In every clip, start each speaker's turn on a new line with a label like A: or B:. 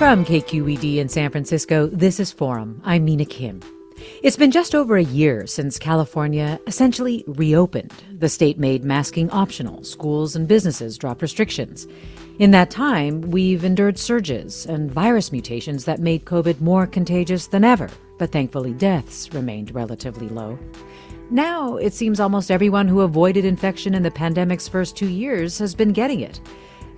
A: From KQED in San Francisco, this is Forum. I'm Mina Kim. It's been just over a year since California essentially reopened. The state made masking optional. Schools and businesses dropped restrictions. In that time, we've endured surges and virus mutations that made COVID more contagious than ever, but thankfully deaths remained relatively low. Now, it seems almost everyone who avoided infection in the pandemic's first two years has been getting it.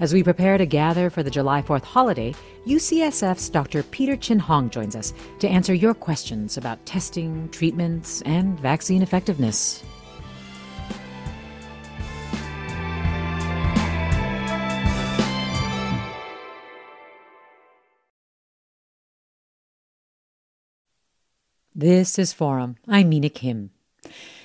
A: As we prepare to gather for the July 4th holiday, UCSF's Dr. Peter Chin Hong joins us to answer your questions about testing, treatments, and vaccine effectiveness. This is Forum. I'm Mina Kim.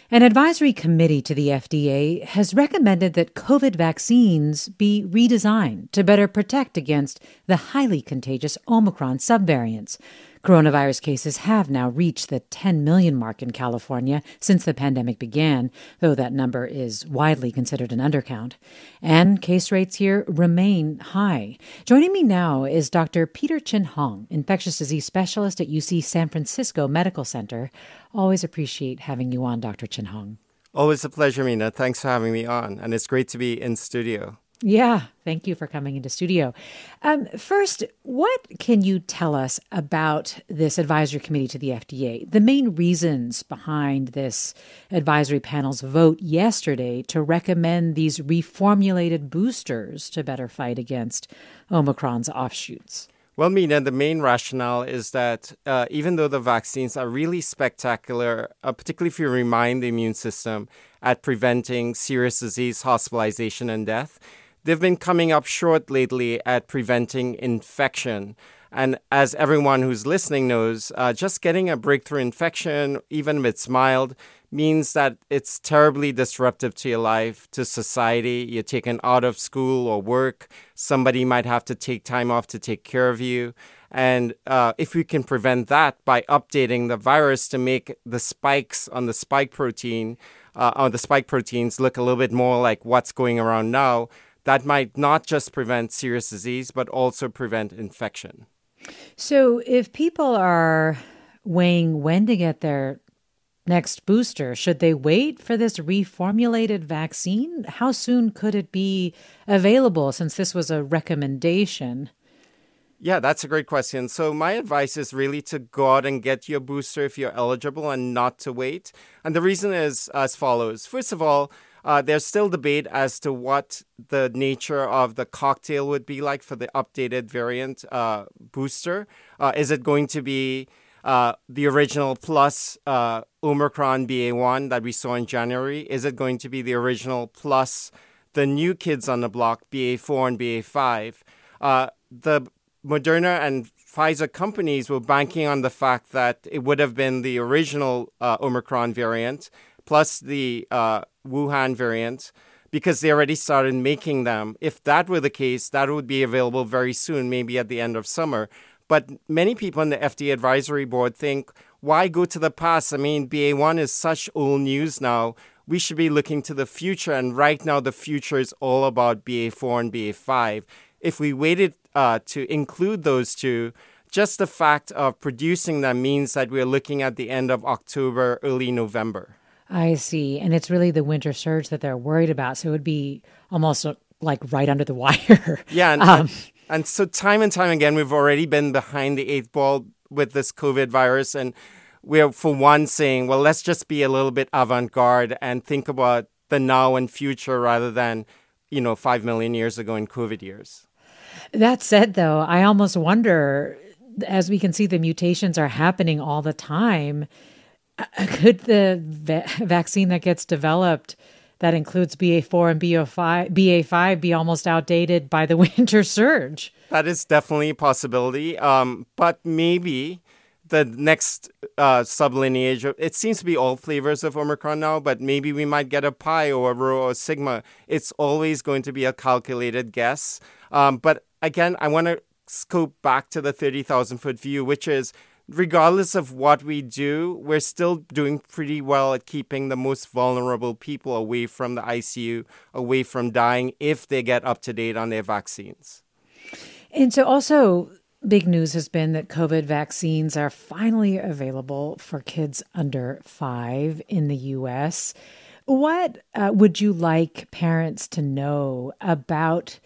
A: An advisory committee to the FDA has recommended that COVID vaccines be redesigned to better protect against the highly contagious Omicron subvariants. Coronavirus cases have now reached the 10 million mark in California since the pandemic began, though that number is widely considered an undercount. And case rates here remain high. Joining me now is Dr. Peter Chin Hong, infectious disease specialist at UC San Francisco Medical Center. Always appreciate having you on, Dr. Chin Hong.
B: Always a pleasure, Mina. Thanks for having me on. And it's great to be in studio.
A: Yeah, thank you for coming into studio. Um, first, what can you tell us about this advisory committee to the FDA? The main reasons behind this advisory panel's vote yesterday to recommend these reformulated boosters to better fight against Omicron's offshoots.
B: Well, Mina, the main rationale is that uh, even though the vaccines are really spectacular, uh, particularly if you remind the immune system at preventing serious disease, hospitalization, and death, they've been coming up short lately at preventing infection. And as everyone who's listening knows, uh, just getting a breakthrough infection, even if it's mild, means that it's terribly disruptive to your life, to society. You're taken out of school or work. Somebody might have to take time off to take care of you. And uh, if we can prevent that by updating the virus to make the spikes on the spike protein, uh, on the spike proteins look a little bit more like what's going around now, that might not just prevent serious disease, but also prevent infection.
A: So, if people are weighing when to get their next booster, should they wait for this reformulated vaccine? How soon could it be available since this was a recommendation?
B: Yeah, that's a great question. So, my advice is really to go out and get your booster if you're eligible and not to wait. And the reason is as follows First of all, uh, there's still debate as to what the nature of the cocktail would be like for the updated variant uh, booster. Uh, is it going to be uh, the original plus uh, Omicron BA1 that we saw in January? Is it going to be the original plus the new kids on the block, BA4 and BA5? Uh, the Moderna and Pfizer companies were banking on the fact that it would have been the original Omicron variant plus the uh, Wuhan variant because they already started making them. If that were the case, that would be available very soon, maybe at the end of summer. But many people on the FDA advisory board think, why go to the past? I mean, BA1 is such old news now. We should be looking to the future. And right now, the future is all about BA4 and BA5. If we waited uh, to include those two, just the fact of producing them means that we're looking at the end of October, early November.
A: I see. And it's really the winter surge that they're worried about. So it would be almost uh, like right under the wire.
B: Yeah. And, um, and, and so, time and time again, we've already been behind the eighth ball with this COVID virus. And we're, for one, saying, well, let's just be a little bit avant garde and think about the now and future rather than, you know, five million years ago in COVID years.
A: That said, though, I almost wonder, as we can see, the mutations are happening all the time. Could the va- vaccine that gets developed that includes BA4 and BA5, BA5 be almost outdated by the winter surge?
B: That is definitely a possibility. Um, but maybe the next uh, sublineage, it seems to be all flavors of Omicron now, but maybe we might get a pi or a rho or sigma. It's always going to be a calculated guess. Um, but again, I want to scope back to the 30,000 foot view, which is regardless of what we do, we're still doing pretty well at keeping the most vulnerable people away from the ICU, away from dying if they get up to date on their vaccines.
A: And so, also, big news has been that COVID vaccines are finally available for kids under five in the US. What uh, would you like parents to know about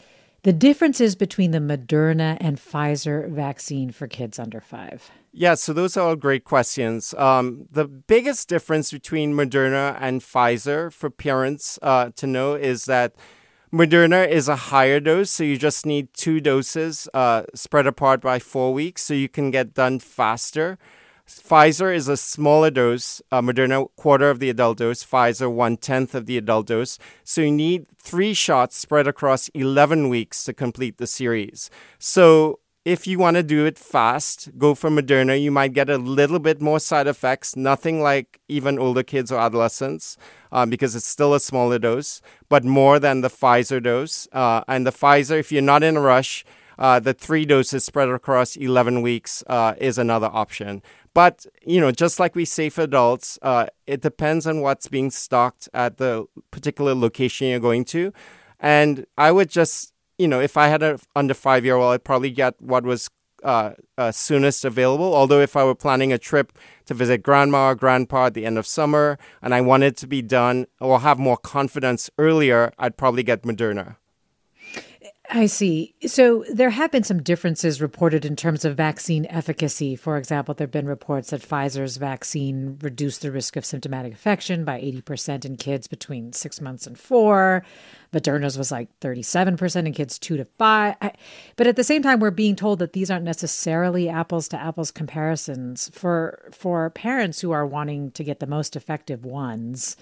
A: the differences between the Moderna and Pfizer vaccine for kids under five?
B: Yeah, so those are all great questions. Um, the biggest difference between Moderna and Pfizer for parents uh, to know is that Moderna is a higher dose, so you just need two doses uh, spread apart by four weeks, so you can get done faster. Pfizer is a smaller dose, uh, Moderna quarter of the adult dose, Pfizer one tenth of the adult dose. So you need three shots spread across 11 weeks to complete the series. So if you want to do it fast, go for Moderna. You might get a little bit more side effects, nothing like even older kids or adolescents, um, because it's still a smaller dose, but more than the Pfizer dose. Uh, and the Pfizer, if you're not in a rush, uh, the three doses spread across 11 weeks uh, is another option. But, you know, just like we say for adults, uh, it depends on what's being stocked at the particular location you're going to. And I would just you know, if I had a under five year old, I'd probably get what was uh, uh, soonest available. Although if I were planning a trip to visit grandma or grandpa at the end of summer and I wanted to be done or have more confidence earlier, I'd probably get Moderna.
A: I see. So there have been some differences reported in terms of vaccine efficacy. For example, there have been reports that Pfizer's vaccine reduced the risk of symptomatic infection by 80% in kids between six months and four. Moderna's was like 37% in kids two to five. But at the same time, we're being told that these aren't necessarily apples to apples comparisons for for parents who are wanting to get the most effective ones.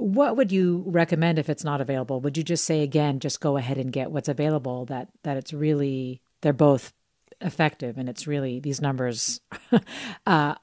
A: What would you recommend if it's not available? Would you just say again, just go ahead and get what's available? That that it's really they're both effective, and it's really these numbers uh,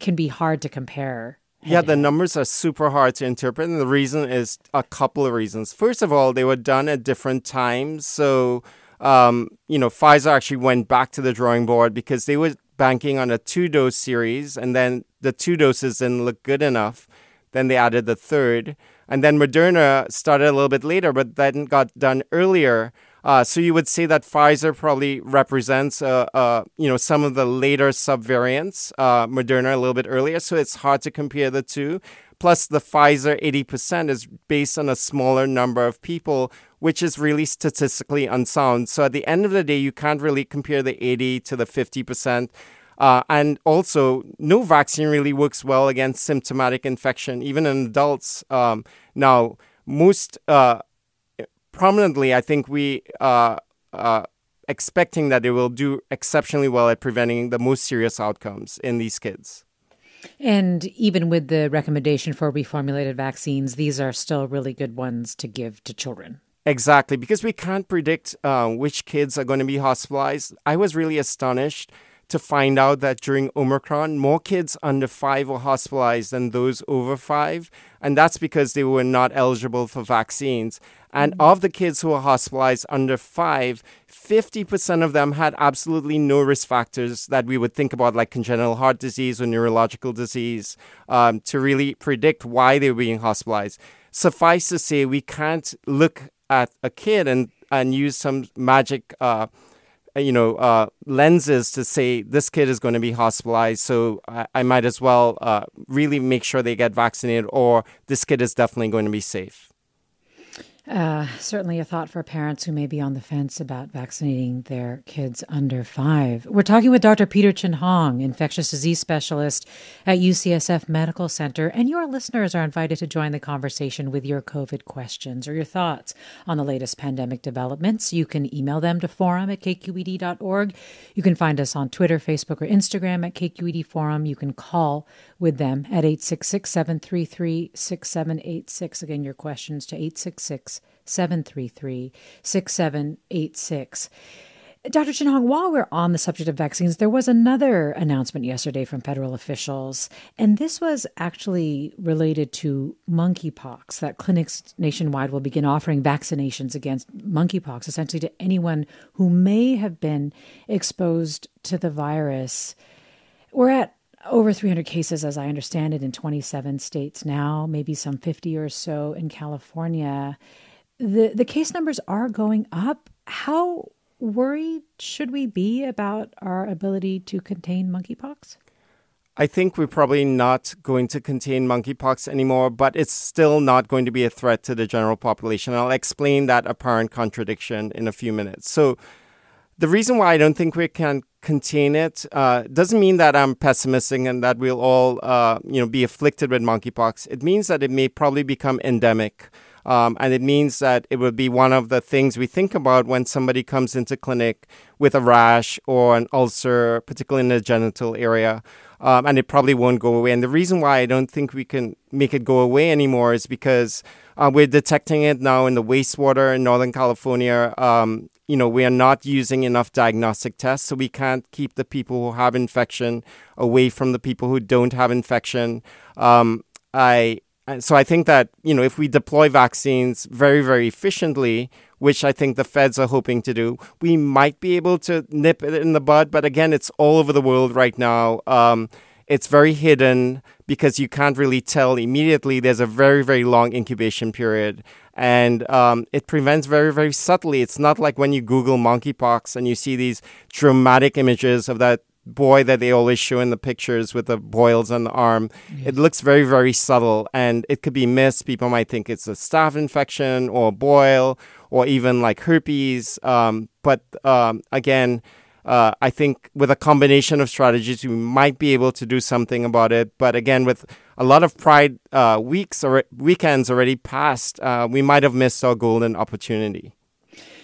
A: can be hard to compare.
B: Yeah, the numbers are super hard to interpret, and the reason is a couple of reasons. First of all, they were done at different times, so um, you know Pfizer actually went back to the drawing board because they were banking on a two dose series, and then the two doses didn't look good enough. Then they added the third. And then Moderna started a little bit later, but then got done earlier. Uh, so you would say that Pfizer probably represents, uh, uh, you know, some of the later subvariants. Uh, Moderna a little bit earlier, so it's hard to compare the two. Plus, the Pfizer 80% is based on a smaller number of people, which is really statistically unsound. So at the end of the day, you can't really compare the 80 to the 50%. Uh, and also, no vaccine really works well against symptomatic infection, even in adults. Um, now, most uh, prominently, I think we are uh, expecting that it will do exceptionally well at preventing the most serious outcomes in these kids.
A: And even with the recommendation for reformulated vaccines, these are still really good ones to give to children.
B: Exactly, because we can't predict uh, which kids are going to be hospitalized. I was really astonished to find out that during Omicron, more kids under five were hospitalized than those over five. And that's because they were not eligible for vaccines. And mm-hmm. of the kids who were hospitalized under five, 50% of them had absolutely no risk factors that we would think about, like congenital heart disease or neurological disease, um, to really predict why they were being hospitalized. Suffice to say, we can't look at a kid and, and use some magic. Uh, you know uh, lenses to say this kid is going to be hospitalized, so I, I might as well uh, really make sure they get vaccinated, or this kid is definitely going to be safe.
A: Uh, certainly a thought for parents who may be on the fence about vaccinating their kids under five. We're talking with Dr. Peter Chin Hong, infectious disease specialist at UCSF Medical Center, and your listeners are invited to join the conversation with your COVID questions or your thoughts on the latest pandemic developments. You can email them to forum at kqed.org. You can find us on Twitter, Facebook, or Instagram at KQED Forum. You can call with them at 866 733 6786. Again, your questions to 866 733 6786. Dr. Chin Hong, while we're on the subject of vaccines, there was another announcement yesterday from federal officials, and this was actually related to monkeypox, that clinics nationwide will begin offering vaccinations against monkeypox, essentially to anyone who may have been exposed to the virus. We're at over 300 cases, as I understand it, in 27 states now, maybe some 50 or so in California. The, the case numbers are going up. How worried should we be about our ability to contain monkeypox?
B: I think we're probably not going to contain monkeypox anymore, but it's still not going to be a threat to the general population. I'll explain that apparent contradiction in a few minutes. So, the reason why I don't think we can contain it uh, doesn't mean that I'm pessimistic and that we'll all, uh, you know, be afflicted with monkeypox. It means that it may probably become endemic. Um, and it means that it will be one of the things we think about when somebody comes into clinic with a rash or an ulcer, particularly in the genital area. Um, and it probably won't go away. And the reason why I don't think we can make it go away anymore is because uh, we're detecting it now in the wastewater in Northern California. Um, you know, we are not using enough diagnostic tests, so we can't keep the people who have infection away from the people who don't have infection. Um, I so I think that you know if we deploy vaccines very very efficiently, which I think the feds are hoping to do, we might be able to nip it in the bud. But again, it's all over the world right now. Um, it's very hidden because you can't really tell immediately. There's a very very long incubation period, and um, it prevents very very subtly. It's not like when you Google monkeypox and you see these dramatic images of that boy that they always show in the pictures with the boils on the arm. Yes. It looks very, very subtle and it could be missed. People might think it's a staph infection or a boil or even like herpes. Um, but um, again, uh, I think with a combination of strategies, we might be able to do something about it. But again, with a lot of Pride uh, weeks or weekends already passed, uh, we might have missed our golden opportunity.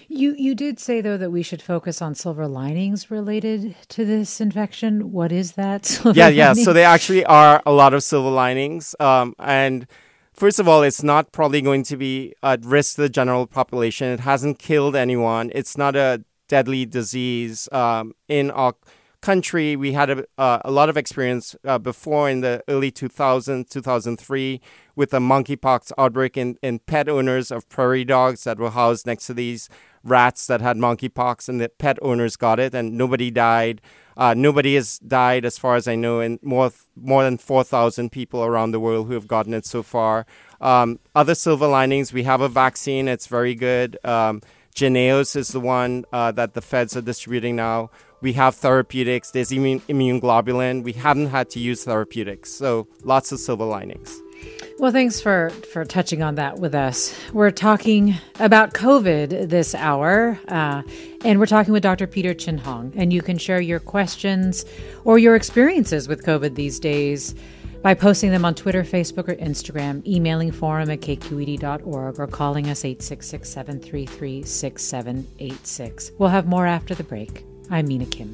A: You you did say though that we should focus on silver linings related to this infection. What is that?
B: yeah, yeah. So there actually are a lot of silver linings, um, and first of all, it's not probably going to be at risk to the general population. It hasn't killed anyone. It's not a deadly disease um, in our country. We had a, uh, a lot of experience uh, before in the early 2000s, 2003, with the monkeypox outbreak in, in pet owners of prairie dogs that were housed next to these rats that had monkeypox, and the pet owners got it, and nobody died. Uh, nobody has died, as far as I know, and more more than four thousand people around the world who have gotten it so far. Um, other silver linings: we have a vaccine; it's very good. Um, Jynneos is the one uh, that the feds are distributing now. We have therapeutics. There's immune, immune globulin. We haven't had to use therapeutics, so lots of silver linings.
A: Well, thanks for for touching on that with us. We're talking about COVID this hour, uh, and we're talking with Dr. Peter Chin Hong. And you can share your questions or your experiences with COVID these days by posting them on Twitter, Facebook, or Instagram, emailing forum at kqed.org, or calling us 866 733 6786. We'll have more after the break. I'm Mina Kim.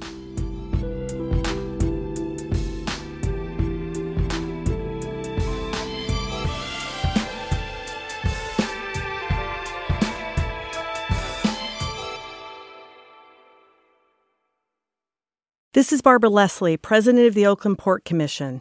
C: This is Barbara Leslie, President of the Oakland Port Commission.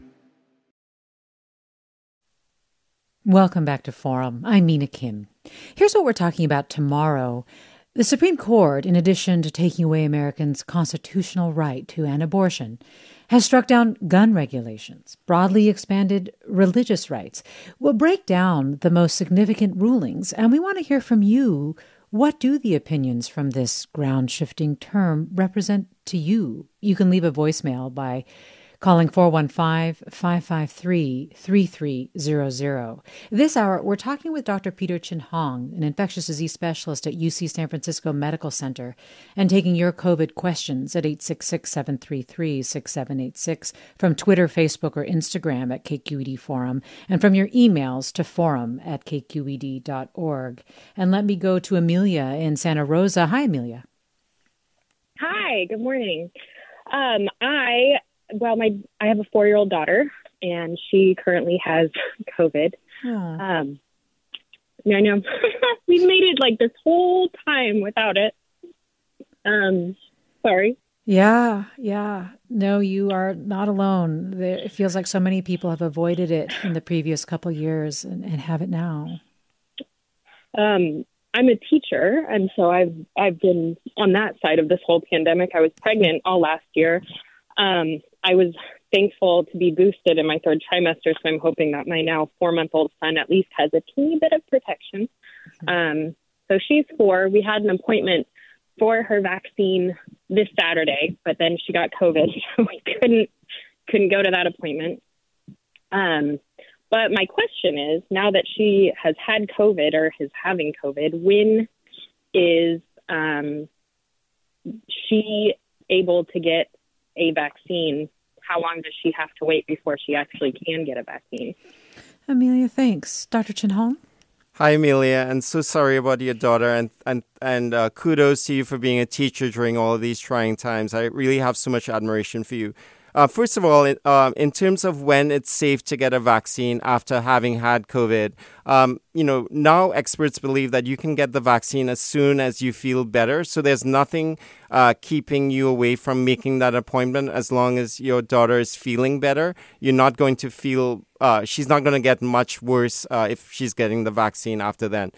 A: Welcome back to Forum. I'm Mina Kim. Here's what we're talking about tomorrow. The Supreme Court, in addition to taking away Americans' constitutional right to an abortion, has struck down gun regulations, broadly expanded religious rights. We'll break down the most significant rulings, and we want to hear from you. What do the opinions from this ground shifting term represent to you? You can leave a voicemail by calling 415 553 3300. This hour, we're talking with Dr. Peter Chin Hong, an infectious disease specialist at UC San Francisco Medical Center, and taking your COVID questions at 866 733 6786 from Twitter, Facebook, or Instagram at KQED Forum, and from your emails to forum at kqed.org. And let me go to Amelia in Santa Rosa. Hi, Amelia.
D: Hi, good morning. Um, I well, my I have a four year old daughter, and she currently has COVID. Um, I know we've made it like this whole time without it. Um, sorry.
A: Yeah, yeah. No, you are not alone. It feels like so many people have avoided it in the previous couple years and, and have it now.
D: Um, I'm a teacher, and so I've I've been on that side of this whole pandemic. I was pregnant all last year. Um, I was thankful to be boosted in my third trimester, so I'm hoping that my now four month old son at least has a teeny bit of protection. Um, so she's four. We had an appointment for her vaccine this Saturday, but then she got COVID, so we couldn't couldn't go to that appointment. Um, but my question is, now that she has had COVID or is having COVID, when is um, she able to get a vaccine, how long does she have to wait before she actually can get a vaccine?
A: Amelia, thanks. Dr. Chin Hong?
B: Hi, Amelia, and so sorry about your daughter, and and and uh, kudos to you for being a teacher during all of these trying times. I really have so much admiration for you. Uh, first of all, um, in terms of when it's safe to get a vaccine after having had COVID, um, you know, now experts believe that you can get the vaccine as soon as you feel better. So there's nothing uh, keeping you away from making that appointment as long as your daughter is feeling better. You're not going to feel, uh, she's not going to get much worse uh, if she's getting the vaccine after then.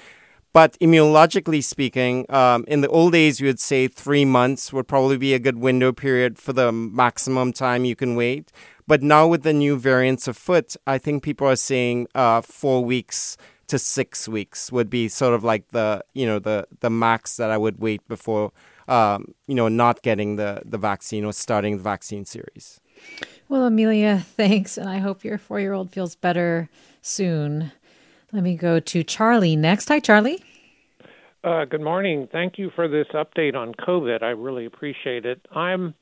B: But immunologically speaking, um, in the old days, you would say three months would probably be a good window period for the maximum time you can wait. But now with the new variants afoot, I think people are saying uh, four weeks to six weeks would be sort of like the you know the the max that I would wait before um, you know not getting the the vaccine or starting the vaccine series.
A: Well, Amelia, thanks, and I hope your four year old feels better soon. Let me go to Charlie next. Hi, Charlie.
E: Uh, good morning. Thank you for this update on COVID. I really appreciate it. I'm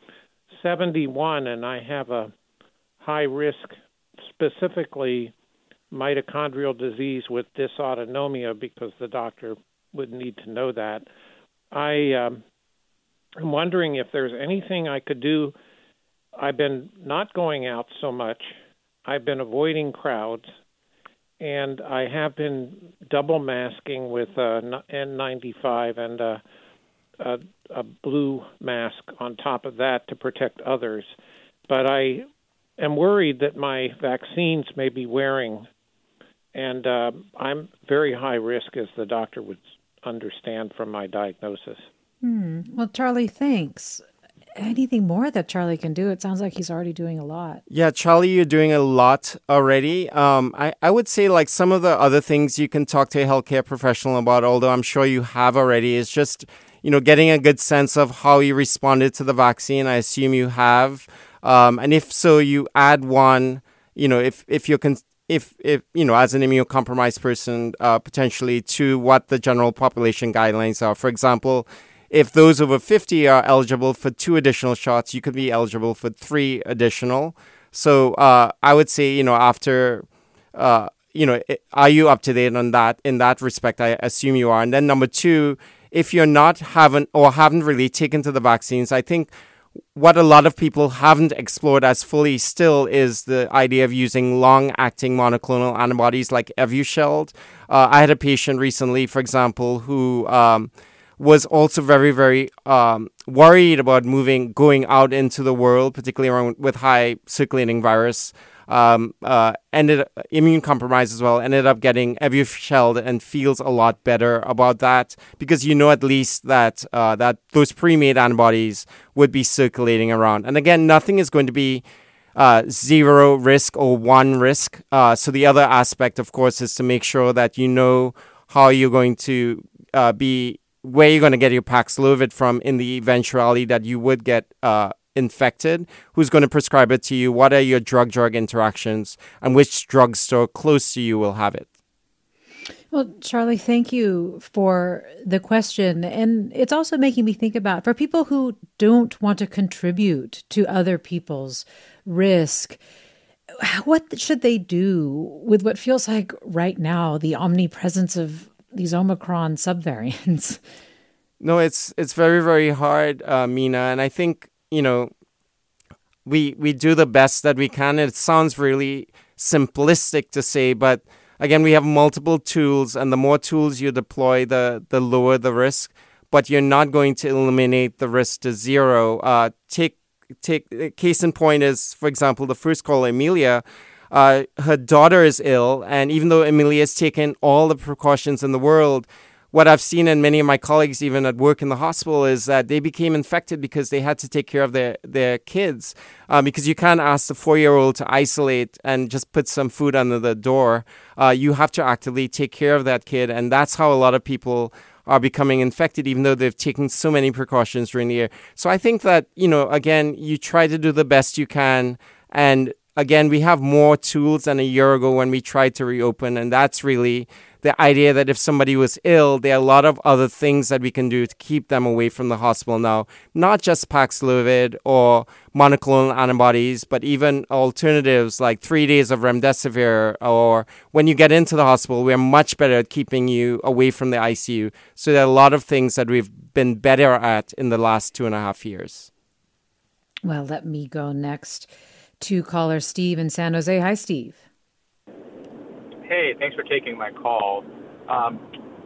E: 71 and I have a high risk, specifically mitochondrial disease with dysautonomia, because the doctor would need to know that. I um, am wondering if there's anything I could do. I've been not going out so much. I've been avoiding crowds and I have been double masking with an N95 and uh, a, a blue mask on top of that to protect others. But I am worried that my vaccines may be wearing, and uh, I'm very high risk, as the doctor would understand from my diagnosis.
A: Hmm. Well, Charlie, thanks anything more that Charlie can do? It sounds like he's already doing a lot.
B: Yeah, Charlie, you're doing a lot already. Um, I, I would say like some of the other things you can talk to a healthcare professional about, although I'm sure you have already, is just, you know, getting a good sense of how you responded to the vaccine. I assume you have. Um, and if so, you add one, you know, if, if you're con- if, if you know, as an immunocompromised person, uh, potentially to what the general population guidelines are. For example, if those over 50 are eligible for two additional shots, you could be eligible for three additional. So uh, I would say, you know, after, uh, you know, are you up to date on that? In that respect, I assume you are. And then number two, if you're not haven't or haven't really taken to the vaccines, I think what a lot of people haven't explored as fully still is the idea of using long acting monoclonal antibodies like Evusheld. Uh, I had a patient recently, for example, who um, was also very, very um, worried about moving, going out into the world, particularly around with high circulating virus um, uh, ended immune compromised as well. Ended up getting Evusheld and feels a lot better about that because you know at least that uh, that those pre-made antibodies would be circulating around. And again, nothing is going to be uh, zero risk or one risk. Uh, so the other aspect, of course, is to make sure that you know how you're going to uh, be where you're going to get your Paxlovid from in the eventuality that you would get uh, infected, who's going to prescribe it to you, what are your drug drug interactions, and which drugstore close to you will have it.
A: Well, Charlie, thank you for the question. And it's also making me think about for people who don't want to contribute to other people's risk, what should they do with what feels like right now the omnipresence of these Omicron subvariants?
B: No, it's it's very very hard, uh, Mina, and I think you know, we we do the best that we can. It sounds really simplistic to say, but again, we have multiple tools, and the more tools you deploy, the the lower the risk. But you're not going to eliminate the risk to zero. Uh, take take case in point is, for example, the first call, Amelia. Uh, her daughter is ill, and even though Amelia has taken all the precautions in the world, what I've seen and many of my colleagues even at work in the hospital is that they became infected because they had to take care of their, their kids. Um, because you can't ask the four year old to isolate and just put some food under the door. Uh, you have to actively take care of that kid. And that's how a lot of people are becoming infected, even though they've taken so many precautions during the year. So I think that, you know, again, you try to do the best you can. And again, we have more tools than a year ago when we tried to reopen. And that's really the idea that if somebody was ill, there are a lot of other things that we can do to keep them away from the hospital now. Not just Paxlovid or monoclonal antibodies, but even alternatives like three days of remdesivir. Or when you get into the hospital, we're much better at keeping you away from the ICU. So there are a lot of things that we've been better at in the last two and a half years.
A: Well, let me go next to caller Steve in San Jose. Hi, Steve.
F: Hey, thanks for taking my call. Um,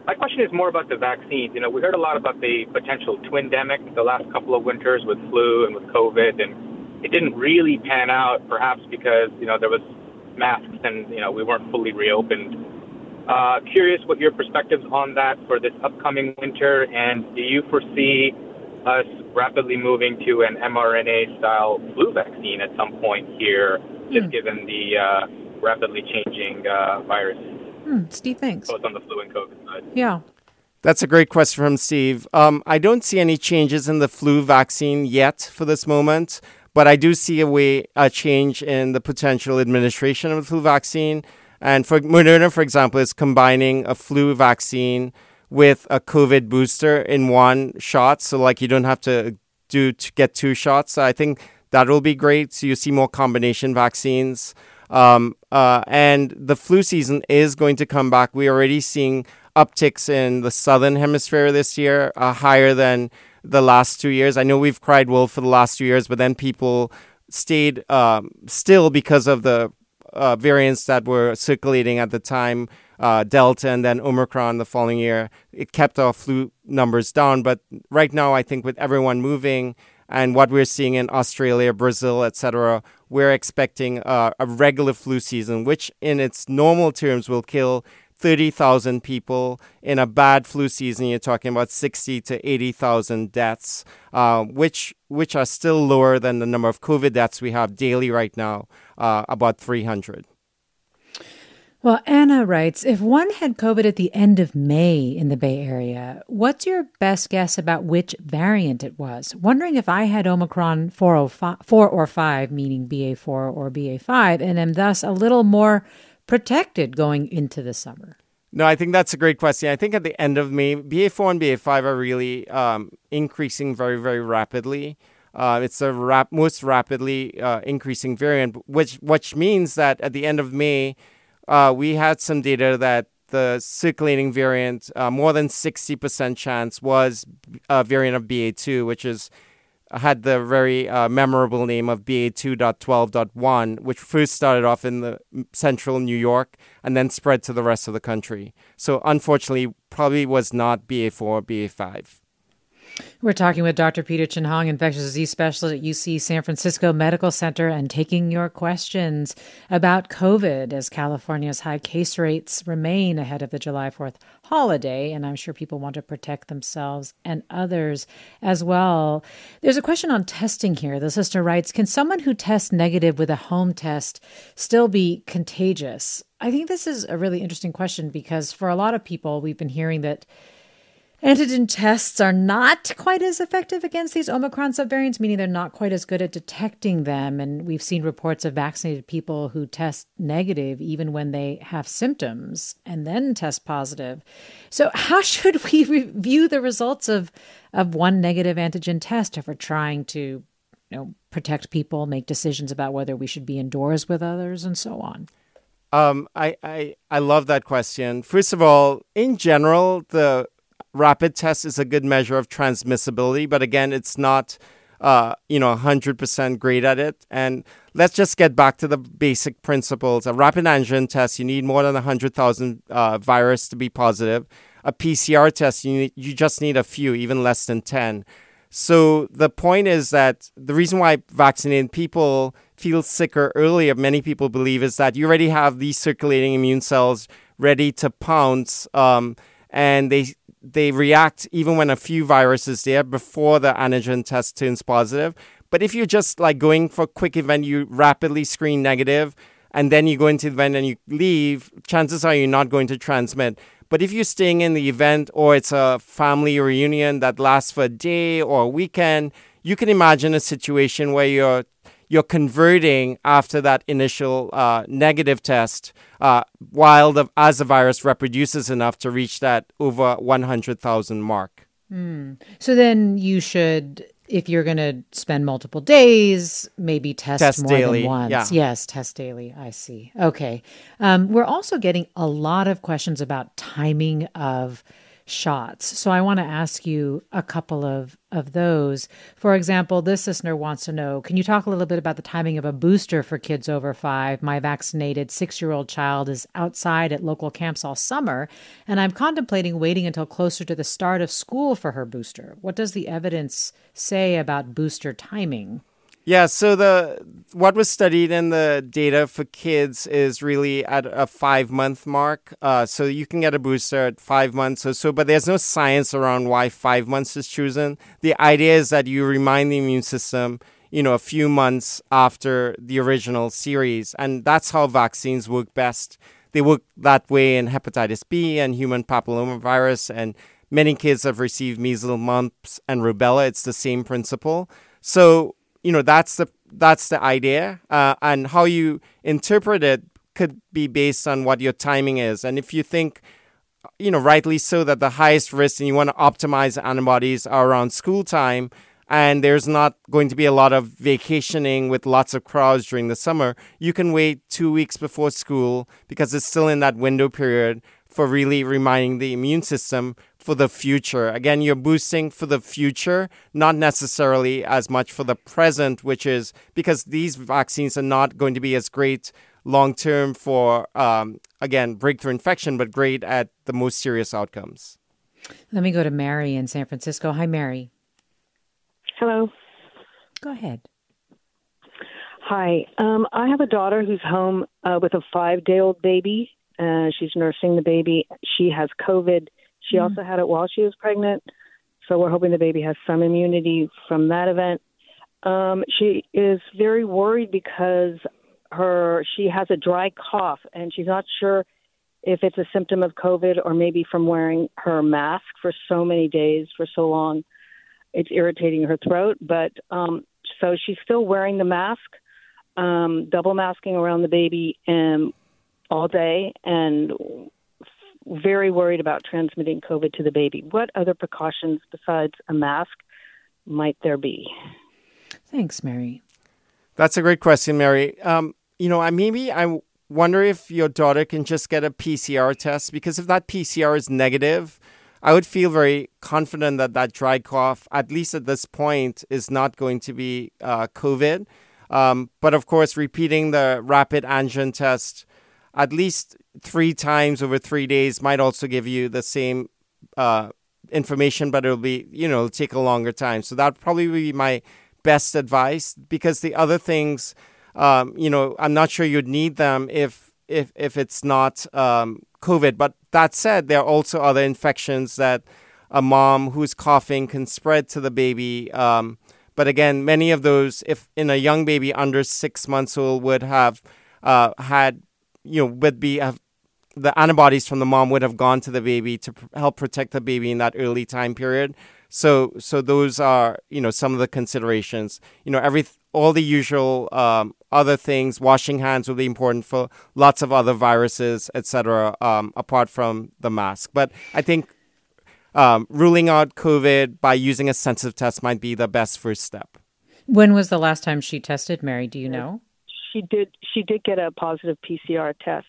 F: my question is more about the vaccines. You know, we heard a lot about the potential twindemic the last couple of winters with flu and with COVID, and it didn't really pan out, perhaps because you know there was masks and you know we weren't fully reopened. Uh, curious what your perspectives on that for this upcoming winter, and do you foresee us rapidly moving to an mRNA style flu vaccine at some point here, just mm. given the uh, rapidly changing uh, virus.
A: Hmm, Steve, thanks.
F: Both on the flu and COVID side.
A: Yeah.
B: That's a great question from Steve. Um, I don't see any changes in the flu vaccine yet for this moment, but I do see a way a change in the potential administration of the flu vaccine. And for Moderna, for example, is combining a flu vaccine with a COVID booster in one shot, so like you don't have to do to get two shots. So I think that will be great. So you see more combination vaccines. Um, uh, and the flu season is going to come back. We're already seeing upticks in the southern hemisphere this year, uh, higher than the last two years. I know we've cried wolf for the last two years, but then people stayed um, still because of the uh, variants that were circulating at the time, uh, Delta and then Omicron the following year. It kept our flu numbers down. But right now, I think with everyone moving and what we're seeing in Australia, Brazil, etc., we're expecting uh, a regular flu season, which in its normal terms will kill 30,000 people. In a bad flu season, you're talking about 60 to 80,000 deaths, uh, which which are still lower than the number of COVID deaths we have daily right now, uh, about 300.
A: Well, Anna writes If one had COVID at the end of May in the Bay Area, what's your best guess about which variant it was? Wondering if I had Omicron 4, 4 or 5, meaning BA4 or BA5, and am thus a little more protected going into the summer.
B: No, I think that's a great question. I think at the end of May, BA4 and BA5 are really um, increasing very, very rapidly. Uh, it's the rap- most rapidly uh, increasing variant, which which means that at the end of May, uh, we had some data that the circulating variant, uh, more than 60% chance was a variant of BA2, which is had the very uh, memorable name of BA2.12.1, which first started off in the central New York and then spread to the rest of the country. So, unfortunately, probably was not BA4 or BA5.
A: We're talking with Dr. Peter Chin Hong, infectious disease specialist at UC San Francisco Medical Center, and taking your questions about COVID as California's high case rates remain ahead of the July 4th holiday. And I'm sure people want to protect themselves and others as well. There's a question on testing here. The sister writes Can someone who tests negative with a home test still be contagious? I think this is a really interesting question because for a lot of people, we've been hearing that Antigen tests are not quite as effective against these Omicron subvariants, meaning they're not quite as good at detecting them. And we've seen reports of vaccinated people who test negative even when they have symptoms and then test positive. So, how should we review the results of, of one negative antigen test if we're trying to you know, protect people, make decisions about whether we should be indoors with others, and so on?
B: Um, I, I, I love that question. First of all, in general, the rapid test is a good measure of transmissibility, but again, it's not, uh, you know, 100% great at it. And let's just get back to the basic principles. A rapid antigen test, you need more than 100,000 uh, virus to be positive. A PCR test, you, need, you just need a few, even less than 10. So the point is that the reason why vaccinated people feel sicker earlier, many people believe, is that you already have these circulating immune cells ready to pounce. Um, and they they react even when a few viruses there before the antigen test turns positive. But if you're just like going for a quick event, you rapidly screen negative, and then you go into the event and you leave, chances are you're not going to transmit. But if you're staying in the event or it's a family reunion that lasts for a day or a weekend, you can imagine a situation where you're you're converting after that initial uh, negative test uh, while the, as the virus reproduces enough to reach that over 100,000 mark.
A: Mm. So then you should, if you're going to spend multiple days, maybe test,
B: test
A: more
B: daily.
A: than once.
B: Yeah.
A: Yes, test daily. I see. Okay. Um, we're also getting a lot of questions about timing of shots. So I want to ask you a couple of, of those. For example, this listener wants to know Can you talk a little bit about the timing of a booster for kids over five? My vaccinated six year old child is outside at local camps all summer, and I'm contemplating waiting until closer to the start of school for her booster. What does the evidence say about booster timing?
B: Yeah, so the what was studied in the data for kids is really at a five month mark. Uh, so you can get a booster at five months or so, but there's no science around why five months is chosen. The idea is that you remind the immune system, you know, a few months after the original series, and that's how vaccines work best. They work that way in hepatitis B and human papillomavirus, and many kids have received measles, mumps, and rubella. It's the same principle. So you know that's the that's the idea uh, and how you interpret it could be based on what your timing is. And if you think you know rightly so that the highest risk and you want to optimize antibodies are around school time and there's not going to be a lot of vacationing with lots of crowds during the summer you can wait two weeks before school because it's still in that window period for really reminding the immune system for the future. Again, you're boosting for the future, not necessarily as much for the present, which is because these vaccines are not going to be as great long term for, um, again, breakthrough infection, but great at the most serious outcomes.
A: Let me go to Mary in San Francisco. Hi, Mary.
G: Hello.
A: Go ahead.
G: Hi. Um, I have a daughter who's home uh, with a five day old baby uh, she's nursing the baby. She has COVID. She mm also had it while she was pregnant. So we're hoping the baby has some immunity from that event. Um, she is very worried because her she has a dry cough and she's not sure if it's a symptom of COVID or maybe from wearing her mask for so many days for so long. It's irritating her throat, but um, so she's still wearing the mask, um, double masking around the baby, and all day and very worried about transmitting COVID to the baby. What other precautions besides a mask might there be?
A: Thanks, Mary.
B: That's a great question, Mary. Um, you know, I maybe I wonder if your daughter can just get a PCR test because if that PCR is negative, I would feel very confident that that dry cough, at least at this point, is not going to be uh, COVID. Um, but of course, repeating the rapid antigen test at least three times over three days might also give you the same uh, information, but it'll be, you know, take a longer time. So that probably be my best advice because the other things, um, you know, I'm not sure you'd need them if if if it's not um, COVID. But that said, there are also other infections that a mom who's coughing can spread to the baby. Um, but again, many of those, if in a young baby under six months old, would have uh, had, you know, would be have the antibodies from the mom would have gone to the baby to pr- help protect the baby in that early time period. So, so those are you know some of the considerations. You know, every all the usual um, other things. Washing hands will be important for lots of other viruses, etc. Um, apart from the mask, but I think um, ruling out COVID by using a sensitive test might be the best first step.
A: When was the last time she tested, Mary? Do you know?
G: She did. She did get a positive PCR test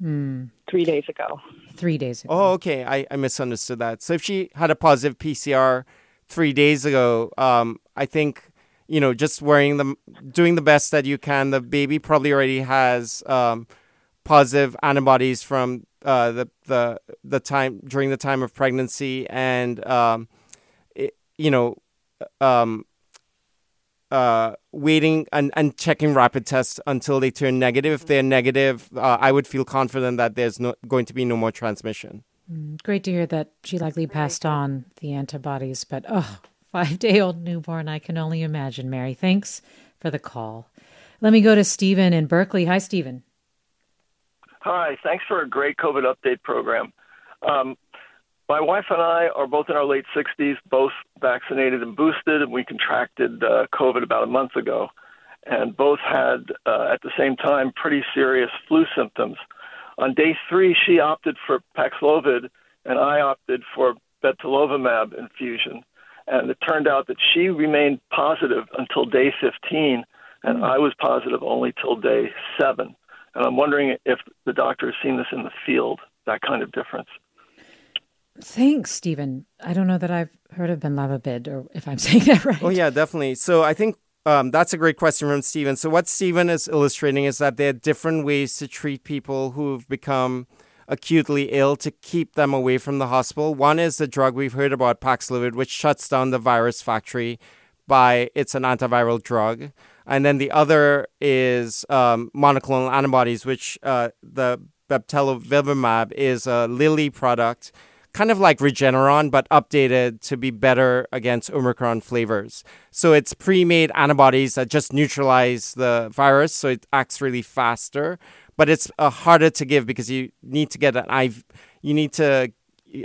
A: Hmm.
G: three days ago.
A: Three days ago.
B: Oh, okay. I, I misunderstood that. So if she had a positive PCR three days ago, um, I think you know just wearing them, doing the best that you can. The baby probably already has um, positive antibodies from uh, the the the time during the time of pregnancy, and um, it, you know. Um, uh, waiting and, and checking rapid tests until they turn negative. If they're negative, uh, I would feel confident that there's no, going to be no more transmission.
A: Mm, great to hear that she likely passed on the antibodies, but oh, five day old newborn, I can only imagine, Mary. Thanks for the call. Let me go to Stephen in Berkeley. Hi, Stephen.
H: Hi, thanks for a great COVID update program. Um, my wife and I are both in our late 60s, both vaccinated and boosted, and we contracted uh, COVID about a month ago. And both had, uh, at the same time, pretty serious flu symptoms. On day three, she opted for Paxlovid, and I opted for Bebtelovimab infusion. And it turned out that she remained positive until day 15, and I was positive only till day seven. And I'm wondering if the doctor has seen this in the field, that kind of difference.
A: Thanks, Stephen. I don't know that I've heard of Benlavabid, or if I'm saying that right.
B: Oh yeah, definitely. So I think um, that's a great question from Stephen. So what Stephen is illustrating is that there are different ways to treat people who've become acutely ill to keep them away from the hospital. One is the drug we've heard about, Paxlovid, which shuts down the virus factory by it's an antiviral drug. And then the other is um, monoclonal antibodies, which uh, the Bebtelovimab is a Lilly product kind of like Regeneron, but updated to be better against Omicron flavors. So it's pre made antibodies that just neutralize the virus, so it acts really faster. But it's uh, harder to give because you need to get an IV. You need to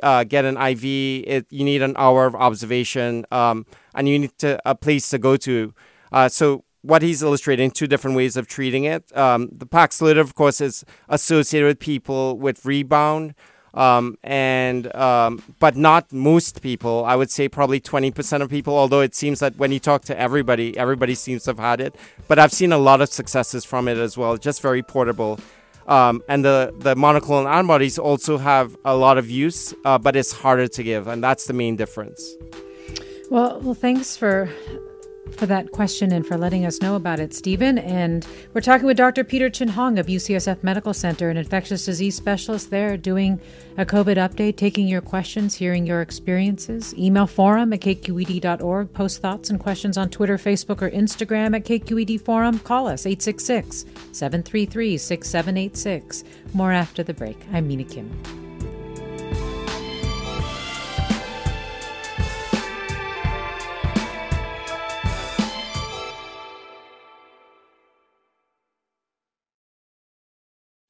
B: uh, get an IV. It, you need an hour of observation, um, and you need to a place to go to. Uh, so what he's illustrating two different ways of treating it. Um, the Paxlovid, of course, is associated with people with rebound um, and um, but not most people. I would say probably 20% of people. Although it seems that when you talk to everybody, everybody seems to have had it. But I've seen a lot of successes from it as well. Just very portable. Um, and the, the monoclonal antibodies also have a lot of use, uh, but it's harder to give, and that's the main difference.
A: Well, well, thanks for for that question and for letting us know about it, Stephen. And we're talking with Dr. Peter Chin Hong of UCSF Medical Center, an infectious disease specialist there, doing a COVID update, taking your questions, hearing your experiences. Email forum at kqed.org, post thoughts and questions on Twitter, Facebook, or Instagram at KQED Forum. Call us 866 733 6786. More after the break. I'm Mina Kim.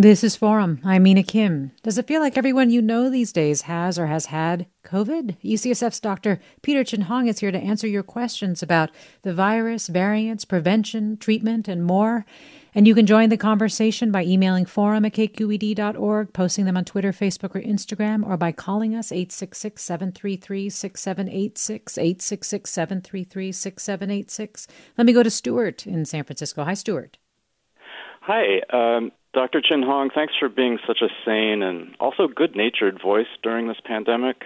A: This is Forum. I'm Mina Kim. Does it feel like everyone you know these days has or has had COVID? UCSF's Dr. Peter Chin Hong is here to answer your questions about the virus, variants, prevention, treatment, and more. And you can join the conversation by emailing forum at kqed.org, posting them on Twitter, Facebook, or Instagram, or by calling us 866 733 6786, 866 733 6786. Let me go to Stuart in San Francisco. Hi, Stuart.
I: Hi, um, Dr. Chin Hong. Thanks for being such a sane and also good natured voice during this pandemic.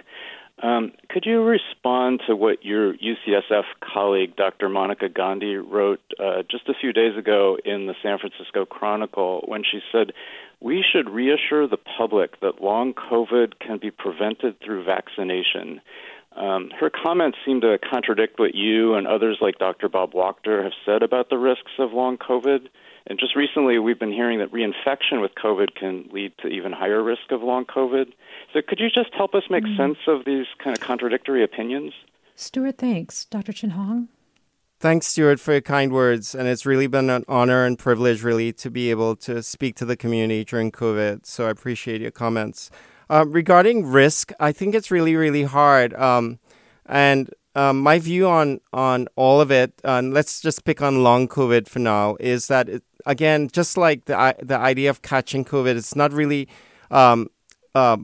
I: Um, could you respond to what your UCSF colleague, Dr. Monica Gandhi, wrote uh, just a few days ago in the San Francisco Chronicle when she said, We should reassure the public that long COVID can be prevented through vaccination. Um, her comments seem to contradict what you and others like Dr. Bob Wachter have said about the risks of long COVID. And just recently, we've been hearing that reinfection with COVID can lead to even higher risk of long COVID. So, could you just help us make mm. sense of these kind of contradictory opinions?
A: Stuart, thanks. Dr. Chin Hong?
B: Thanks, Stuart, for your kind words. And it's really been an honor and privilege, really, to be able to speak to the community during COVID. So, I appreciate your comments. Uh, regarding risk, I think it's really, really hard. Um, and um, my view on on all of it, uh, and let's just pick on long COVID for now, is that it, again, just like the the idea of catching COVID, it's not really um, uh,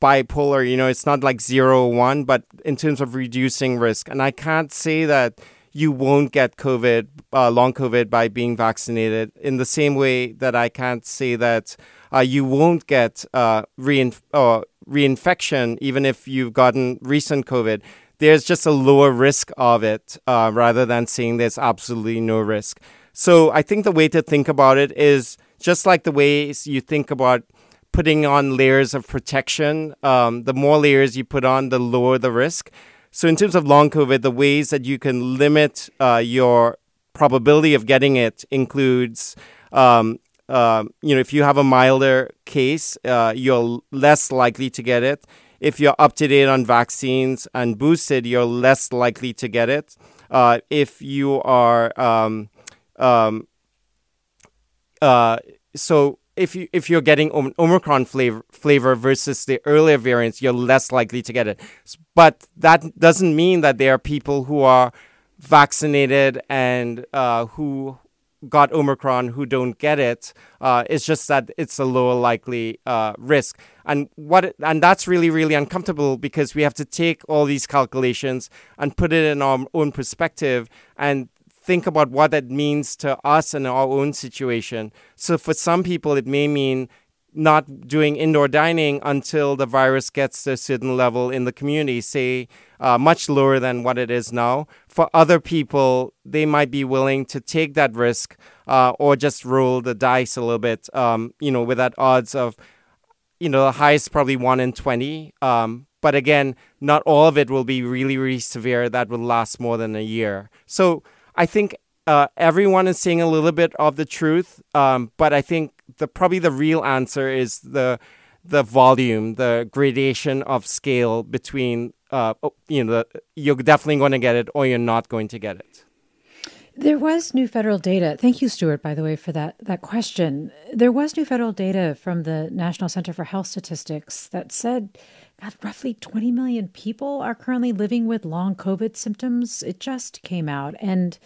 B: bipolar. You know, it's not like zero one, but in terms of reducing risk. And I can't say that you won't get COVID, uh, long COVID, by being vaccinated. In the same way that I can't say that uh, you won't get uh, rein- reinfection even if you've gotten recent COVID. There's just a lower risk of it uh, rather than saying there's absolutely no risk. So I think the way to think about it is just like the ways you think about putting on layers of protection. Um, the more layers you put on, the lower the risk. So in terms of long COVID, the ways that you can limit uh, your probability of getting it includes, um, uh, you know, if you have a milder case, uh, you're less likely to get it. If you're up to date on vaccines and boosted, you're less likely to get it. Uh, if you are um, um, uh, so if you if you're getting Omicron flavor flavor versus the earlier variants, you're less likely to get it. But that doesn't mean that there are people who are vaccinated and uh, who got Omicron who don't get it. Uh, it's just that it's a lower likely uh, risk, and what and that's really really uncomfortable because we have to take all these calculations and put it in our own perspective and think about what that means to us and our own situation. So for some people, it may mean not doing indoor dining until the virus gets to a certain level in the community, say uh, much lower than what it is now. For other people, they might be willing to take that risk uh, or just roll the dice a little bit, um, you know, with that odds of, you know, the highest probably one in 20. Um, but again, not all of it will be really, really severe. That will last more than a year. So I think uh, everyone is seeing a little bit of the truth, um, but I think the probably the real answer is the the volume, the gradation of scale between uh, oh, you know the, you're definitely going to get it or you're not going to get it.
A: There was new federal data. Thank you, Stuart, by the way, for that, that question. There was new federal data from the National Center for Health Statistics that said God, roughly 20 million people are currently living with long COVID symptoms. It just came out. And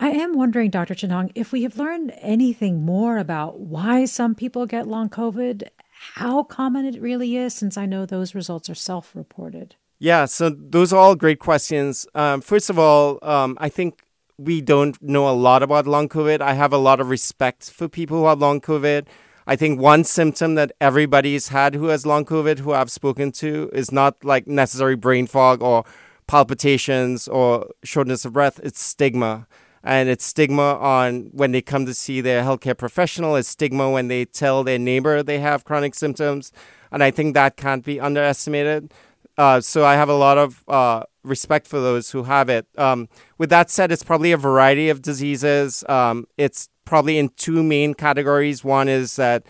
A: I am wondering, Dr. Chin Hong, if we have learned anything more about why some people get long COVID, how common it really is, since I know those results are self reported.
B: Yeah, so those are all great questions. Um, first of all, um, I think we don't know a lot about long COVID. I have a lot of respect for people who have long COVID. I think one symptom that everybody's had who has long COVID, who I've spoken to, is not like necessary brain fog or palpitations or shortness of breath. It's stigma. and it's stigma on when they come to see their healthcare professional. It's stigma when they tell their neighbor they have chronic symptoms, and I think that can't be underestimated. Uh, so I have a lot of uh, respect for those who have it. Um, with that said, it's probably a variety of diseases. Um, it's probably in two main categories. One is that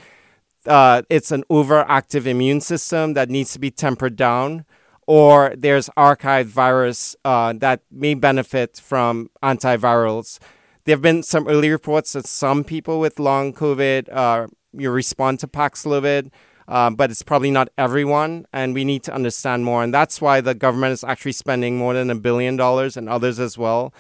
B: uh, it's an overactive immune system that needs to be tempered down or there's archived virus uh, that may benefit from antivirals. There have been some early reports that some people with long COVID uh, you respond to Paxlovid, uh, but it's probably not everyone, and we need to understand more. And that's why the government is actually spending more than a billion dollars, and others as well,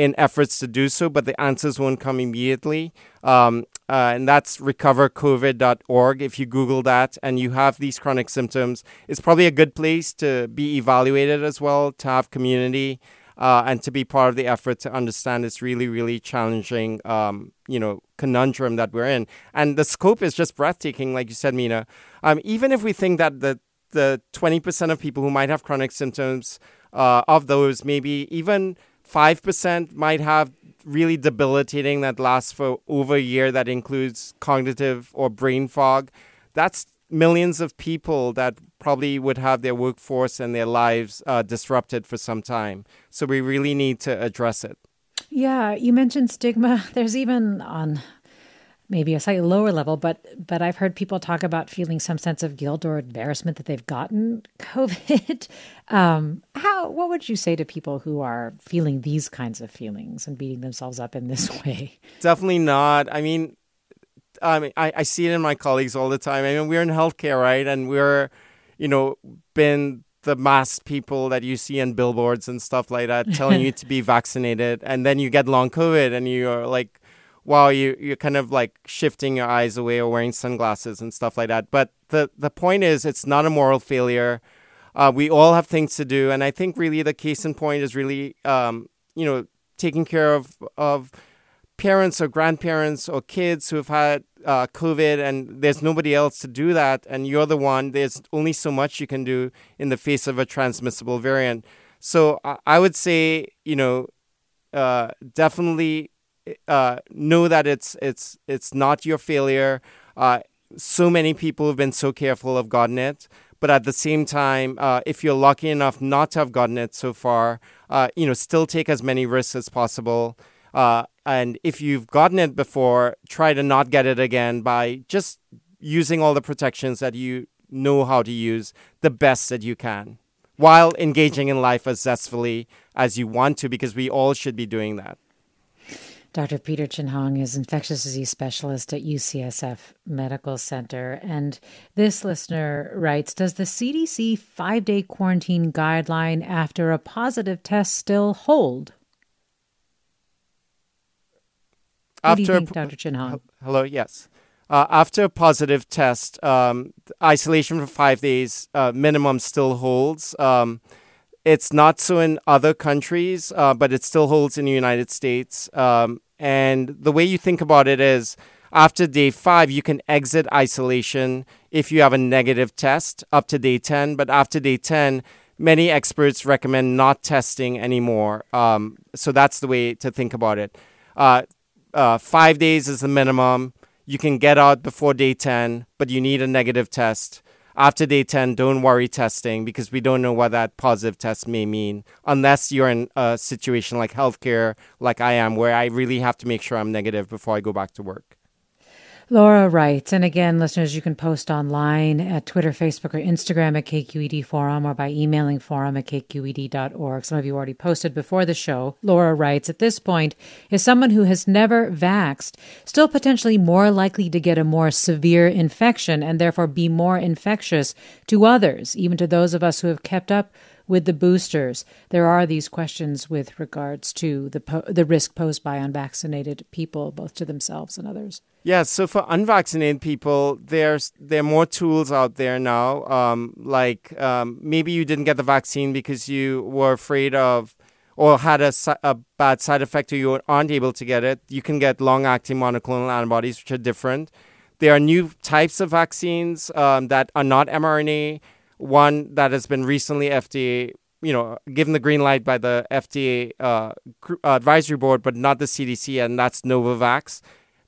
B: in efforts to do so, but the answers won't come immediately. Um, uh, and that's recovercovid.org. If you Google that and you have these chronic symptoms, it's probably a good place to be evaluated as well, to have community. Uh, and to be part of the effort to understand this really, really challenging, um, you know, conundrum that we're in. And the scope is just breathtaking, like you said, Mina. Um, even if we think that the the 20% of people who might have chronic symptoms, uh, of those, maybe even 5% might have really debilitating that lasts for over a year that includes cognitive or brain fog. That's millions of people that probably would have their workforce and their lives uh, disrupted for some time. So we really need to address it.
A: Yeah, you mentioned stigma. There's even on maybe a slightly lower level, but but I've heard people talk about feeling some sense of guilt or embarrassment that they've gotten COVID. um, how what would you say to people who are feeling these kinds of feelings and beating themselves up in this way?
B: Definitely not. I mean, I mean, I, I see it in my colleagues all the time. I mean, we're in healthcare, right? And we're, you know, been the masked people that you see in billboards and stuff like that telling you to be vaccinated and then you get long covid and you're like while you you're kind of like shifting your eyes away or wearing sunglasses and stuff like that. But the the point is, it's not a moral failure. Uh, we all have things to do, and I think really the case in point is really um, you know taking care of of parents or grandparents or kids who have had uh, COVID, and there's nobody else to do that, and you're the one. There's only so much you can do in the face of a transmissible variant. So I, I would say, you know, uh, definitely uh, know that it's it's it's not your failure. Uh, so many people who've been so careful have gotten it, but at the same time, uh, if you're lucky enough not to have gotten it so far, uh, you know, still take as many risks as possible. Uh, and if you've gotten it before, try to not get it again by just using all the protections that you know how to use the best that you can while engaging in life as zestfully as you want to, because we all should be doing that.
A: Dr. Peter Chin Hong is infectious disease specialist at UCSF Medical Center. And this listener writes Does the CDC five day quarantine guideline after a positive test still hold? What after think, Dr. Chin Hong?
B: Hello, yes. Uh, after a positive test, um, isolation for five days uh, minimum still holds. Um, it's not so in other countries, uh, but it still holds in the United States. Um, and the way you think about it is after day five, you can exit isolation if you have a negative test up to day 10. But after day 10, many experts recommend not testing anymore. Um, so that's the way to think about it. Uh, uh, five days is the minimum. You can get out before day 10, but you need a negative test after day 10, don't worry testing because we don't know what that positive test may mean unless you're in a situation like healthcare, like I am, where I really have to make sure I'm negative before I go back to work.
A: Laura writes, and again, listeners, you can post online at Twitter, Facebook, or Instagram at KQED Forum or by emailing forum at kqed.org. Some of you already posted before the show. Laura writes, at this point, is someone who has never vaxed still potentially more likely to get a more severe infection and therefore be more infectious to others, even to those of us who have kept up with the boosters, there are these questions with regards to the po- the risk posed by unvaccinated people, both to themselves and others.
B: Yeah, so for unvaccinated people, there's there are more tools out there now. Um, like um, maybe you didn't get the vaccine because you were afraid of or had a, a bad side effect or you aren't able to get it. You can get long-acting monoclonal antibodies, which are different. There are new types of vaccines um, that are not mRNA. One that has been recently FDA you know, given the green light by the FDA uh, advisory board, but not the CDC, and that's Novavax.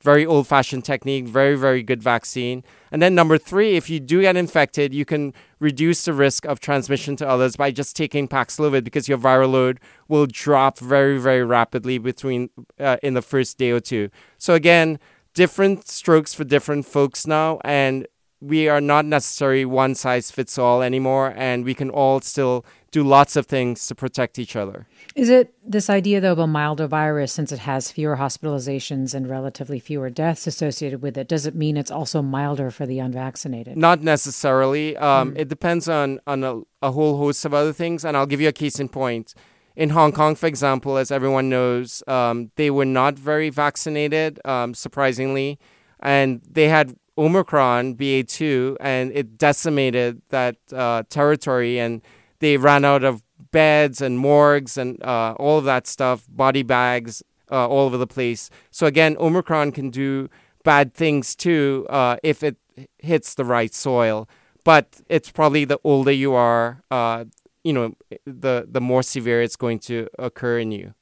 B: Very old fashioned technique, very, very good vaccine. And then number three, if you do get infected, you can reduce the risk of transmission to others by just taking Paxlovid because your viral load will drop very, very rapidly between uh, in the first day or two. So again, different strokes for different folks now, and we are not necessarily one size fits all anymore, and we can all still do lots of things to protect each other.
A: Is it this idea, though, of a milder virus, since it has fewer hospitalizations and relatively fewer deaths associated with it, does it mean it's also milder for the unvaccinated?
B: Not necessarily. Um, mm. It depends on, on a, a, whole host of other things, and I'll give you a case in point. In Hong Kong, for example, as everyone knows, um, they were not very vaccinated, um, surprisingly, and they had Omicron BA2, and it decimated that uh, territory and they ran out of beds and morgues and uh, all of that stuff, body bags uh, all over the place. So again, Omicron can do bad things too uh, if it hits the right soil. But it's probably the older you are, uh, you know, the the more severe it's going to occur in you.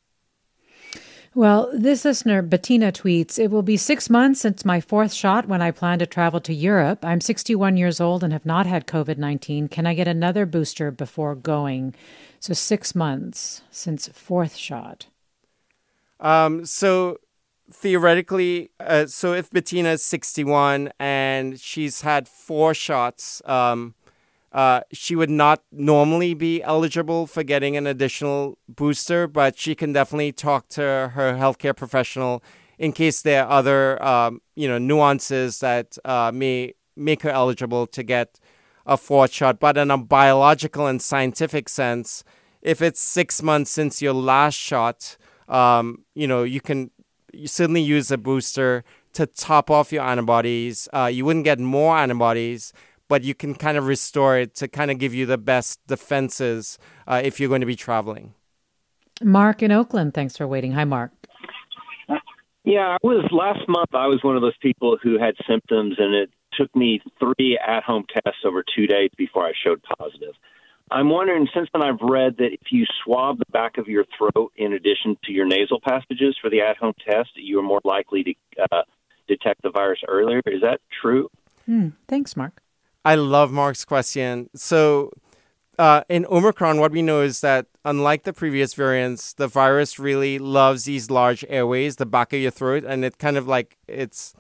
A: Well, this listener, Bettina, tweets It will be six months since my fourth shot when I plan to travel to Europe. I'm 61 years old and have not had COVID 19. Can I get another booster before going? So, six months since fourth shot.
B: Um, so, theoretically, uh, so if Bettina is 61 and she's had four shots, um, uh, she would not normally be eligible for getting an additional booster, but she can definitely talk to her healthcare professional in case there are other um, you know nuances that uh, may make her eligible to get a fourth shot. But in a biological and scientific sense, if it's six months since your last shot, um, you know you can certainly use a booster to top off your antibodies. Uh, you wouldn't get more antibodies but you can kind of restore it to kind of give you the best defenses uh, if you're going to be traveling.
A: Mark in Oakland, thanks for waiting. Hi, Mark.
J: Yeah, I was last month. I was one of those people who had symptoms, and it took me three at-home tests over two days before I showed positive. I'm wondering, since then I've read that if you swab the back of your throat in addition to your nasal passages for the at-home test, you are more likely to uh, detect the virus earlier. Is that true?
A: Hmm. Thanks, Mark.
B: I love Mark's question. So, uh, in Omicron, what we know is that unlike the previous variants, the virus really loves these large airways, the back of your throat, and it kind of like it's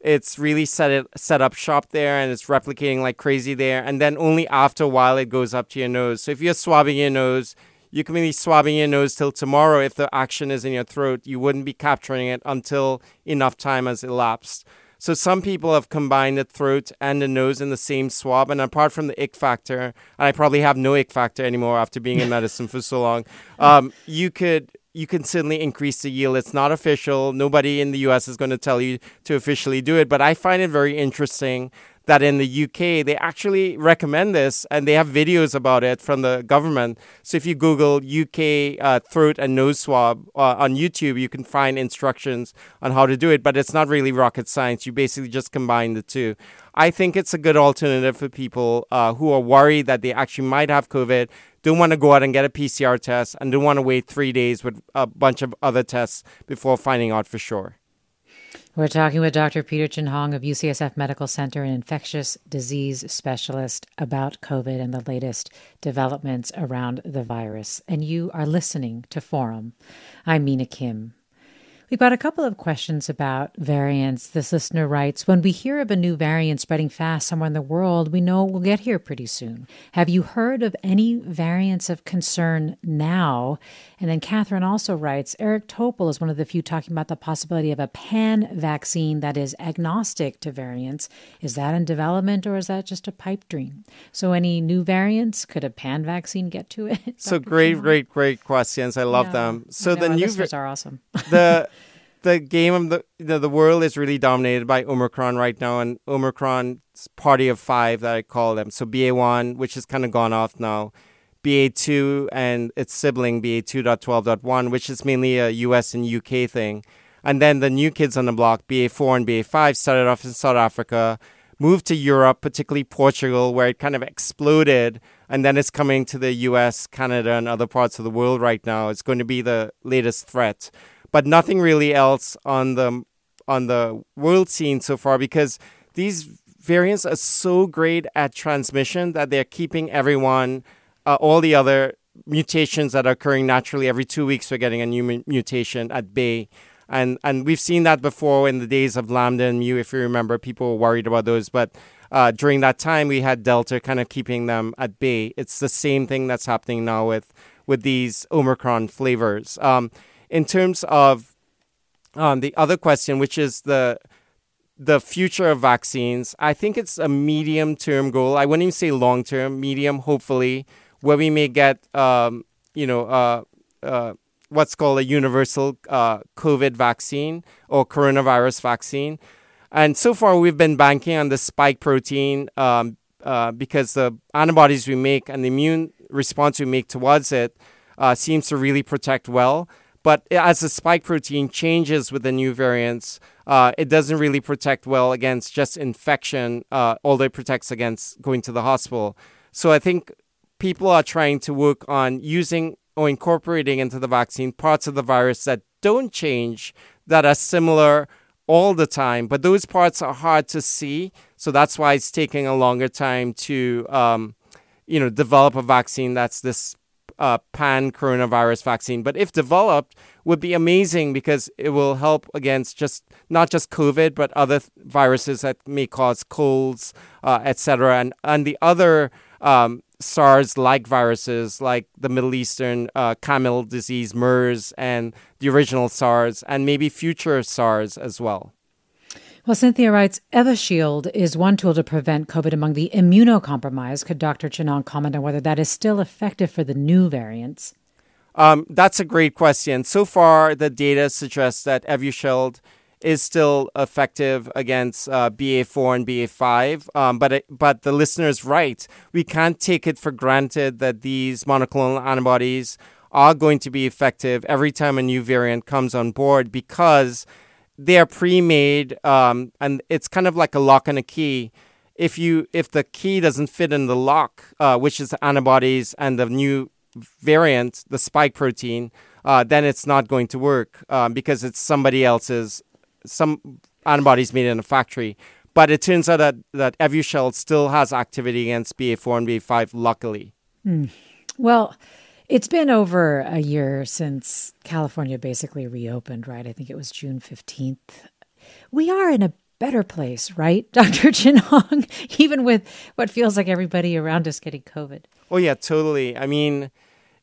B: it's really set it set up shop there and it's replicating like crazy there. And then only after a while it goes up to your nose. So if you're swabbing your nose, you can be swabbing your nose till tomorrow. If the action is in your throat, you wouldn't be capturing it until enough time has elapsed. So some people have combined the throat and the nose in the same swab. And apart from the ick factor, and I probably have no ick factor anymore after being in medicine for so long, um, you could you can certainly increase the yield. It's not official. Nobody in the US is going to tell you to officially do it. But I find it very interesting that in the UK they actually recommend this and they have videos about it from the government. So if you Google UK uh, throat and nose swab uh, on YouTube, you can find instructions on how to do it. But it's not really rocket science. You basically just combine the two. I think it's a good alternative for people uh, who are worried that they actually might have COVID, don't want to go out and get a PCR test, and don't want to wait three days with a bunch of other tests before finding out for sure.
A: We're talking with Dr. Peter Chin Hong of UCSF Medical Center, an infectious disease specialist, about COVID and the latest developments around the virus. And you are listening to Forum. I'm Mina Kim. We've got a couple of questions about variants. This listener writes When we hear of a new variant spreading fast somewhere in the world, we know it will get here pretty soon. Have you heard of any variants of concern now? And then Catherine also writes Eric Topol is one of the few talking about the possibility of a pan vaccine that is agnostic to variants. Is that in development or is that just a pipe dream? So, any new variants? Could a pan vaccine get to it?
B: So, great, great, great questions. I love yeah. them. So, the new
A: listeners are awesome.
B: the the game of the, the the world is really dominated by Omicron right now, and Omicron's party of five that I call them. So BA one, which has kind of gone off now, BA two and its sibling BA two dot twelve dot one, which is mainly a U.S. and U.K. thing, and then the new kids on the block, BA four and BA five, started off in South Africa, moved to Europe, particularly Portugal, where it kind of exploded and then it's coming to the US, Canada, and other parts of the world right now. It's going to be the latest threat, but nothing really else on the on the world scene so far because these variants are so great at transmission that they're keeping everyone, uh, all the other mutations that are occurring naturally every two weeks, we're getting a new mutation at bay. And, and we've seen that before in the days of Lambda and Mu, if you remember, people were worried about those. But uh, during that time, we had Delta kind of keeping them at bay. It's the same thing that's happening now with, with these Omicron flavors. Um, in terms of um, the other question, which is the the future of vaccines, I think it's a medium term goal. I wouldn't even say long term, medium, hopefully, where we may get, um, you know, uh, uh, what's called a universal uh, COVID vaccine or coronavirus vaccine. And so far, we've been banking on the spike protein um, uh, because the antibodies we make and the immune response we make towards it uh, seems to really protect well. But as the spike protein changes with the new variants, uh, it doesn't really protect well against just infection, uh, although it protects against going to the hospital. So I think people are trying to work on using or incorporating into the vaccine parts of the virus that don't change, that are similar all the time, but those parts are hard to see. So that's why it's taking a longer time to, um, you know, develop a vaccine that's this uh, pan coronavirus vaccine. But if developed, would be amazing because it will help against just not just COVID, but other th- viruses that may cause colds, uh, etc. And and the other um, SARS-like viruses, like the Middle Eastern uh, camel disease, MERS, and the original SARS, and maybe future SARS as well.
A: Well, Cynthia writes, Evusheld is one tool to prevent COVID among the immunocompromised. Could Dr. Chin-Hong comment on whether that is still effective for the new variants?
B: Um, that's a great question. So far, the data suggests that Evusheld is still effective against uh, BA4 and BA5. Um, but it, but the listener is right. We can't take it for granted that these monoclonal antibodies are going to be effective every time a new variant comes on board because they're pre-made, um, and it's kind of like a lock and a key. If you if the key doesn't fit in the lock, uh, which is antibodies and the new variant, the spike protein, uh, then it's not going to work um, because it's somebody else's some antibodies made in a factory. But it turns out that that Evusheld still has activity against BA4 and BA5. Luckily.
A: Mm. Well. It's been over a year since California basically reopened, right? I think it was June 15th. We are in a better place, right, Dr. Chin Hong, even with what feels like everybody around us getting COVID.
B: Oh, yeah, totally. I mean,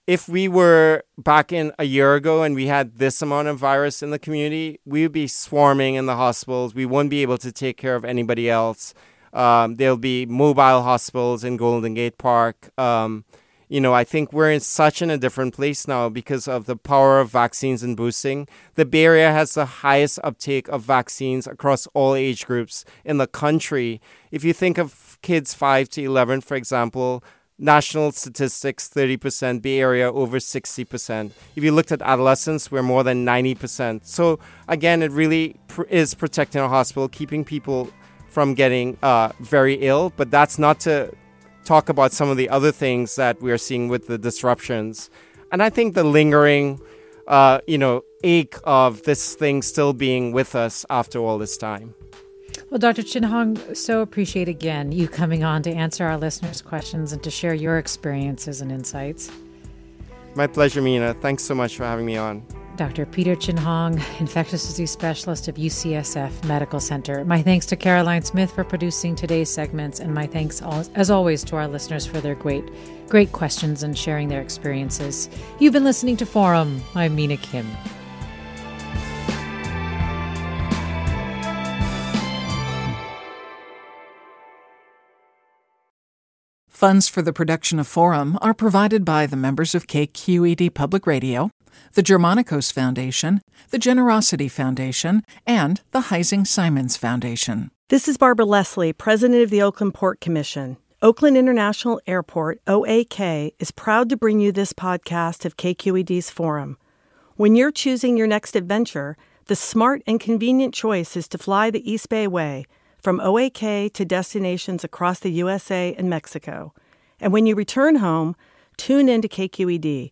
B: if we were back in a year ago and we had this amount of virus in the community, we would be swarming in the hospitals. We wouldn't be able to take care of anybody else. Um, there'll be mobile hospitals in Golden Gate Park. Um, you know, I think we're in such in a different place now because of the power of vaccines and boosting. The Bay Area has the highest uptake of vaccines across all age groups in the country. If you think of kids 5 to 11, for example, national statistics 30%, Bay Area over 60%. If you looked at adolescents, we're more than 90%. So, again, it really pr- is protecting our hospital, keeping people from getting uh, very ill, but that's not to talk about some of the other things that we're seeing with the disruptions. And I think the lingering, uh, you know, ache of this thing still being with us after all this time.
A: Well, Dr. Chin Hong, so appreciate again you coming on to answer our listeners' questions and to share your experiences and insights.
B: My pleasure, Mina. Thanks so much for having me on.
A: Dr. Peter Chin Hong, infectious disease specialist of UCSF Medical Center. My thanks to Caroline Smith for producing today's segments, and my thanks, as always, to our listeners for their great, great questions and sharing their experiences. You've been listening to Forum. I'm Mina Kim.
K: Funds for the production of Forum are provided by the members of KQED Public Radio the Germanacos Foundation, the Generosity Foundation, and the Heising Simons Foundation.
C: This is Barbara Leslie, President of the Oakland Port Commission. Oakland International Airport, OAK, is proud to bring you this podcast of KQED's Forum. When you're choosing your next adventure, the smart and convenient choice is to fly the East Bay Way from OAK to destinations across the USA and Mexico. And when you return home, tune in to KQED,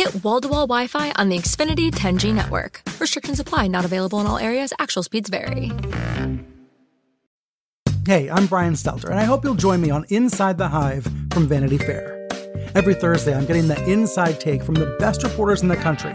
L: Get wall to wall Wi Fi on the Xfinity 10G network. Restrictions apply, not available in all areas. Actual speeds vary.
M: Hey, I'm Brian Stelter, and I hope you'll join me on Inside the Hive from Vanity Fair. Every Thursday, I'm getting the inside take from the best reporters in the country